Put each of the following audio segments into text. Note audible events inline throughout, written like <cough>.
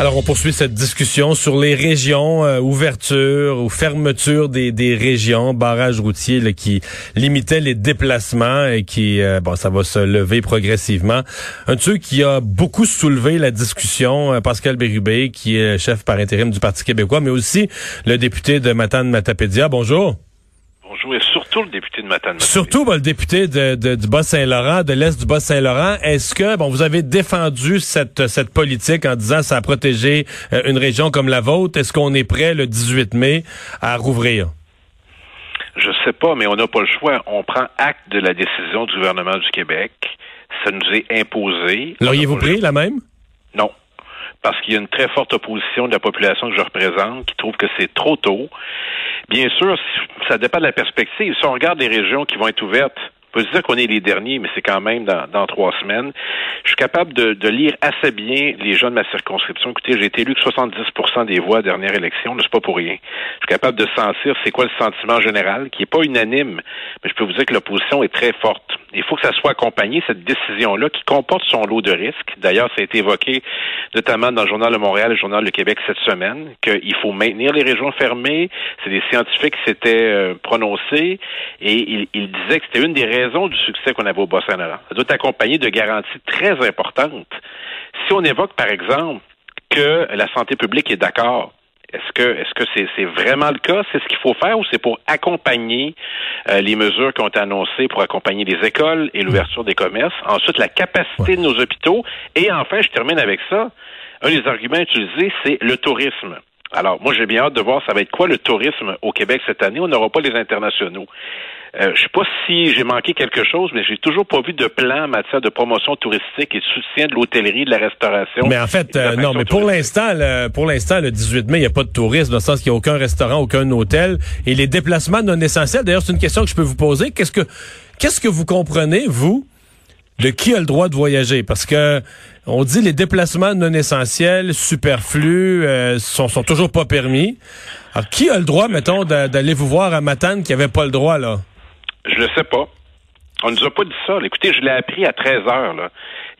Alors, on poursuit cette discussion sur les régions, euh, ouverture ou fermeture des, des régions, barrages routiers qui limitaient les déplacements et qui, euh, bon, ça va se lever progressivement. Un de ceux qui a beaucoup soulevé la discussion, euh, Pascal Bérubé, qui est chef par intérim du Parti québécois, mais aussi le député de Matane-Matapédia. Bonjour. Bonjour, surtout le député de Matane. Surtout le député de, de, du Bas-Saint-Laurent, de l'Est du Bas-Saint-Laurent. Est-ce que, bon, vous avez défendu cette, cette politique en disant ça a protégé euh, une région comme la vôtre? Est-ce qu'on est prêt le 18 mai à rouvrir? Je sais pas, mais on n'a pas le choix. On prend acte de la décision du gouvernement du Québec. Ça nous est imposé. L'auriez-vous pris, la même? Non parce qu'il y a une très forte opposition de la population que je représente qui trouve que c'est trop tôt. Bien sûr, ça dépend de la perspective. Si on regarde les régions qui vont être ouvertes, on peut se dire qu'on est les derniers, mais c'est quand même dans, trois semaines. Je suis capable de, lire assez bien les gens de ma circonscription. Écoutez, j'ai été élu que 70% des voix à la dernière élection, c'est pas pour rien. Je suis capable de sentir c'est quoi le sentiment général, qui est pas unanime, mais je peux vous dire que l'opposition est très forte. Il faut que ça soit accompagné, cette décision-là, qui comporte son lot de risques. D'ailleurs, ça a été évoqué notamment dans le Journal de Montréal et le Journal de Québec cette semaine, qu'il faut maintenir les régions fermées. C'est des scientifiques qui s'étaient euh, prononcés et ils, disaient que c'était une des raisons du succès qu'on avait au Bas-Saint-Laurent. Ça doit être accompagné de garanties très importantes. Si on évoque, par exemple, que la santé publique est d'accord est-ce que est-ce que c'est vraiment le cas? C'est ce qu'il faut faire ou c'est pour accompagner euh, les mesures qui ont été annoncées pour accompagner les écoles et l'ouverture des commerces? Ensuite, la capacité de nos hôpitaux. Et enfin, je termine avec ça. Un des arguments utilisés, c'est le tourisme. Alors, moi, j'ai bien hâte de voir ça va être quoi le tourisme au Québec cette année. On n'aura pas les internationaux. Euh, je sais pas si j'ai manqué quelque chose, mais j'ai toujours pas vu de plan en matière de promotion touristique et de soutien de l'hôtellerie, de la restauration. Mais en fait, euh, non, mais pour l'instant, pour l'instant, le 18 mai, il n'y a pas de tourisme, dans le sens qu'il n'y a aucun restaurant, aucun hôtel. Et les déplacements non essentiels, d'ailleurs, c'est une question que je peux vous poser. Qu'est-ce que, qu'est-ce que vous comprenez, vous, de qui a le droit de voyager? Parce que on dit les déplacements non essentiels, superflus, euh, sont, sont toujours pas permis. Alors, qui a le droit, mettons, d'aller vous voir à Matane qui avait pas le droit, là? Je le sais pas. On nous a pas dit ça. Écoutez, je l'ai appris à 13 heures. Là.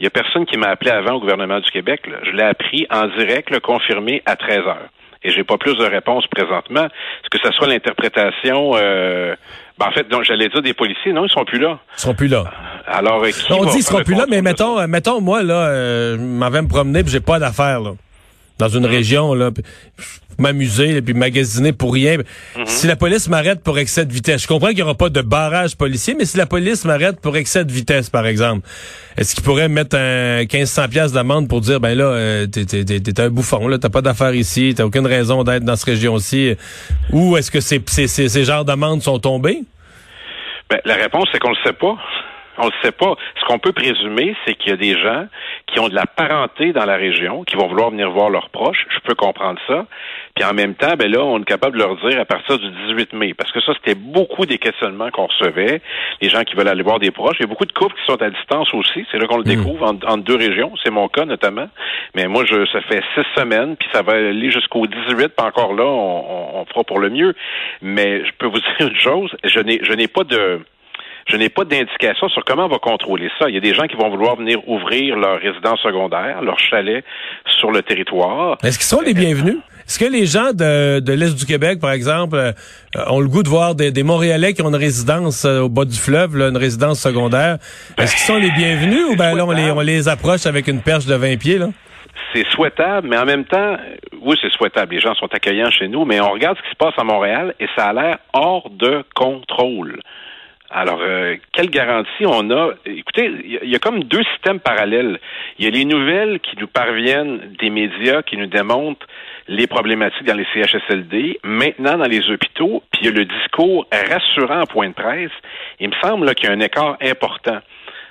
Il y a personne qui m'a appelé avant au gouvernement du Québec. Là. Je l'ai appris en direct, le confirmé à 13 heures. Et j'ai pas plus de réponses présentement. Est-ce que ça soit l'interprétation euh... ben, en fait, donc j'allais dire des policiers, non, ils sont plus là. Ils sont plus là. Alors, euh, qui on dit ils seront plus là, mais mettons, euh, mettons, moi, là, euh, je m'en vais me promener puis j'ai pas d'affaires, là. Dans une région, là m'amuser et puis magasiner pour rien. Mhm. Si la police m'arrête pour excès de vitesse, je comprends qu'il n'y aura pas de barrage policier, mais si la police m'arrête pour excès de vitesse, par exemple, est-ce qu'il pourrait mettre un 1500 pièces d'amende pour dire ben là euh, t'es un bouffon là, t'as pas d'affaires ici, t'as aucune raison d'être dans cette région-ci, ou est-ce que ces, ces, ces genres d'amendes sont tombés? Ben, la réponse c'est qu'on le sait pas. On ne sait pas. Ce qu'on peut présumer, c'est qu'il y a des gens qui ont de la parenté dans la région, qui vont vouloir venir voir leurs proches. Je peux comprendre ça. Puis en même temps, ben là, on est capable de leur dire à partir du 18 mai, parce que ça, c'était beaucoup des questionnements qu'on recevait, les gens qui veulent aller voir des proches. Il y a beaucoup de couples qui sont à distance aussi. C'est là qu'on le hmm. découvre en, deux régions. C'est mon cas notamment. Mais moi, je, ça fait six semaines, puis ça va aller jusqu'au 18. Puis encore là, on, on fera pour le mieux. Mais je peux vous <laughs> dire une chose. Je n'ai, je n'ai pas de je n'ai pas d'indication sur comment on va contrôler ça. Il y a des gens qui vont vouloir venir ouvrir leur résidence secondaire, leur chalet sur le territoire. Est-ce qu'ils sont les bienvenus? Est-ce que les gens de, de l'Est du Québec, par exemple, euh, ont le goût de voir des, des Montréalais qui ont une résidence euh, au bas du fleuve, là, une résidence secondaire? Est-ce qu'ils sont les bienvenus ou ben là, on les, on les approche avec une perche de 20 pieds, là? c'est souhaitable, mais en même temps, oui, c'est souhaitable. Les gens sont accueillants chez nous, mais on regarde ce qui se passe à Montréal et ça a l'air hors de contrôle. Alors, euh, quelle garantie on a? Écoutez, il y, a comme deux systèmes parallèles. Il y a les nouvelles qui nous parviennent des médias qui nous démontrent les problématiques dans les CHSLD, maintenant dans les hôpitaux, puis il y a le discours rassurant en point de presse. Il me semble qu'il y a un écart important.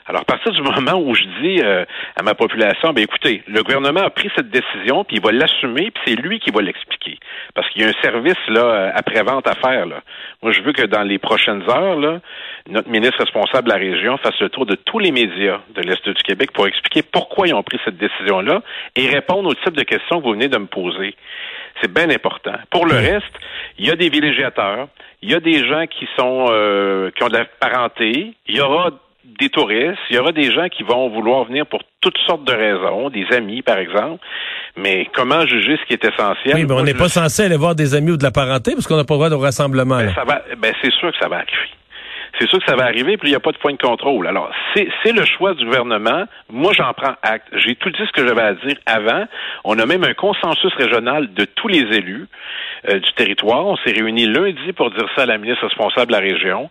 Alors, à partir du moment où je dis euh, à ma population, ben écoutez, le gouvernement a pris cette décision, puis il va l'assumer, puis c'est lui qui va l'expliquer. Parce qu'il y a un service là euh, après-vente à faire. Là. Moi, je veux que dans les prochaines heures, là, notre ministre responsable de la région fasse le tour de tous les médias de l'Est du Québec pour expliquer pourquoi ils ont pris cette décision-là et répondre au type de questions que vous venez de me poser. C'est bien important. Pour le reste, il y a des villégiateurs, il y a des gens qui sont euh, qui ont de la parenté, il y aura des touristes, il y aura des gens qui vont vouloir venir pour toutes sortes de raisons, des amis par exemple, mais comment juger ce qui est essentiel? Oui, mais on n'est pas censé aller voir des amis ou de la parenté parce qu'on n'a pas le droit de rassemblement. Ben, ça va, ben, c'est sûr que ça va arriver c'est sûr que ça va arriver, puis il n'y a pas de point de contrôle. Alors, c'est le choix du gouvernement. Moi, j'en prends acte. J'ai tout dit ce que j'avais à dire avant. On a même un consensus régional de tous les élus euh, du territoire. On s'est réunis lundi pour dire ça à la ministre responsable de la région.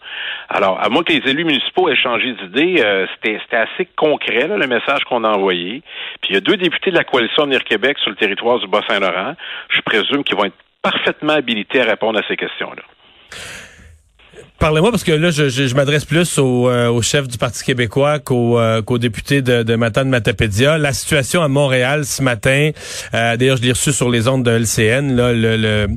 Alors, à moins que les élus municipaux aient changé d'idée, euh, c'était assez concret, le message qu'on a envoyé. Puis il y a deux députés de la coalition Venir Québec sur le territoire du Bas-Saint-Laurent. Je présume qu'ils vont être parfaitement habilités à répondre à ces questions-là. Parlez-moi parce que là, je, m'adresse plus au, euh, au, chef du Parti québécois qu'au euh, député de, de Matane Matapédia. La situation à Montréal ce matin, euh, d'ailleurs, je l'ai reçu sur les ondes de LCN, le, le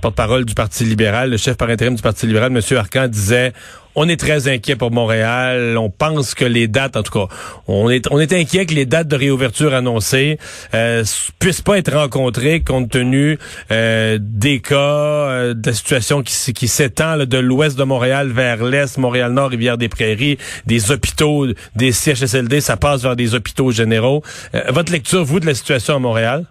porte-parole du Parti libéral, le chef par intérim du Parti libéral, M. Arcan, disait on est très inquiet pour Montréal. On pense que les dates, en tout cas, on est, on est inquiet que les dates de réouverture annoncées euh, puissent pas être rencontrées compte tenu euh, des cas, euh, de la situation qui, qui s'étend de l'ouest de Montréal vers l'est, Montréal-Nord, Rivière-des-Prairies, des hôpitaux, des CHSLD, ça passe vers des hôpitaux généraux. Euh, votre lecture, vous, de la situation à Montréal?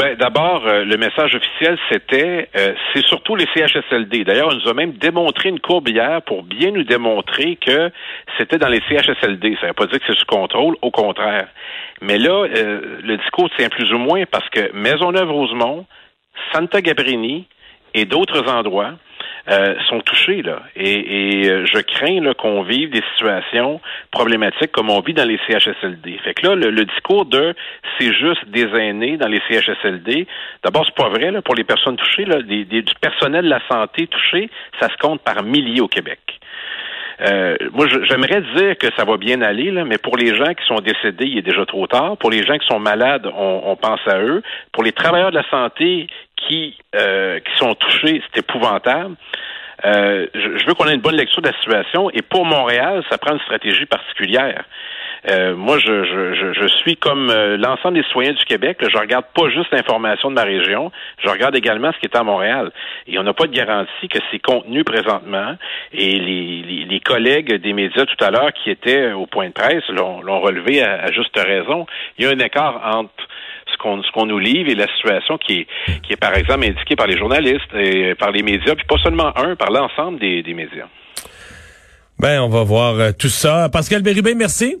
Ben, D'abord, euh, le message officiel, c'était, euh, c'est surtout les CHSLD. D'ailleurs, on nous a même démontré une courbe hier pour bien nous démontrer que c'était dans les CHSLD. Ça ne veut pas dire que c'est sous contrôle, au contraire. Mais là, euh, le discours tient plus ou moins parce que Maisonneuve-Rosemont, Santa Gabrini et d'autres endroits euh, sont touchés là. Et, euh, je crains qu'on vive des situations problématiques comme on vit dans les CHSLD. Fait que là, le, discours de c'est juste des aînés dans les CHSLD, d'abord c'est pas vrai là, pour les personnes touchées là, des, du personnel de la santé touché, ça se compte par milliers au Québec. Euh, moi, j'aimerais dire que ça va bien aller, là, mais pour les gens qui sont décédés, il est déjà trop tard. Pour les gens qui sont malades, on, on pense à eux. Pour les travailleurs de la santé qui, euh, qui sont touchés, c'est épouvantable. Euh, je, veux qu'on ait une bonne lecture de la situation. Et pour Montréal, ça prend une stratégie particulière. Euh, moi, je, je, je, suis comme euh, l'ensemble des citoyens du Québec. je regarde pas juste l'information de ma région, je regarde également ce qui est à Montréal. Et on n'a pas de garantie que ces contenus présentement et les, les, collègues des médias tout à l'heure qui étaient au point de presse l'ont relevé à, à, juste raison. Il y a un écart entre qu'on ce qu'on nous livre et la situation qui est qui est par exemple indiquée par les journalistes et par les médias, puis pas seulement un, par l'ensemble des, des médias. Ben, on va voir euh, tout ça. Pascal Bérubé, merci.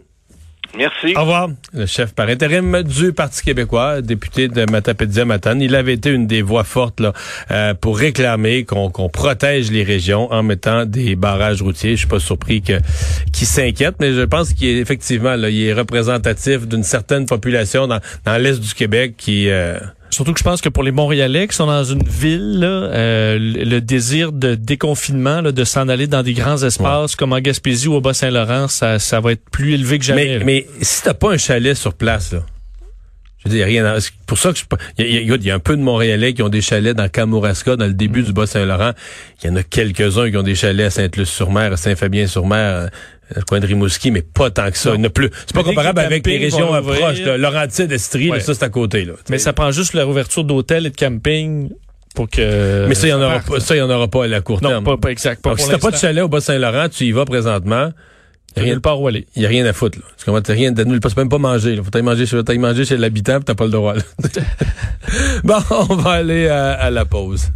Merci. Au revoir. Le chef par intérim du Parti québécois, député de Matapédia Matane. Il avait été une des voix fortes là, euh, pour réclamer qu'on protège les régions en mettant des barrages routiers. Je suis pas surpris que qu'il s'inquiète, mais je pense qu'il est effectivement là, il est représentatif d'une certaine population dans, dans l'est du Québec qui euh, Surtout que je pense que pour les Montréalais qui sont dans une ville, euh, le désir de déconfinement, de s'en aller dans des grands espaces comme en Gaspésie ou au Bas-Saint-Laurent, ça, ça va être plus élevé que jamais. Mais, mais si t'as pas un chalet sur place, là, je veux dire, rien. Pour ça que je, il y, a, y, a un peu de Montréalais qui ont des chalets dans Kamouraska, dans le début du Bas-Saint-Laurent. Il y en a quelques-uns qui ont des chalets à Sainte-Luce-sur-Mer, à Saint-Fabien-sur-Mer, le euh, coin de Rimouski, mais pas tant que ça. Il plus. C'est pas comparable avec les régions proches de Laurentide, Estrie, ça c'est à côté. Là, mais ça prend juste la ouverture d'hôtels et de camping pour que. Mais ça, il y en aura pas. Ça, il y en aura pas à la court terme. Non, pas, pas exact. Pas Donc, si t'as pas de chalet au Bas-Saint-Laurent, tu y vas présentement. Il n'y a rien où aller. Il n'y a rien à foutre. Là. Tu comprends? T'as rien de nul. Tu peux même pas manger. Là. Faut aller manger, chez, manger chez l'habitant, tu t'as pas le droit. <laughs> <laughs> bon, on va aller à, à la pause.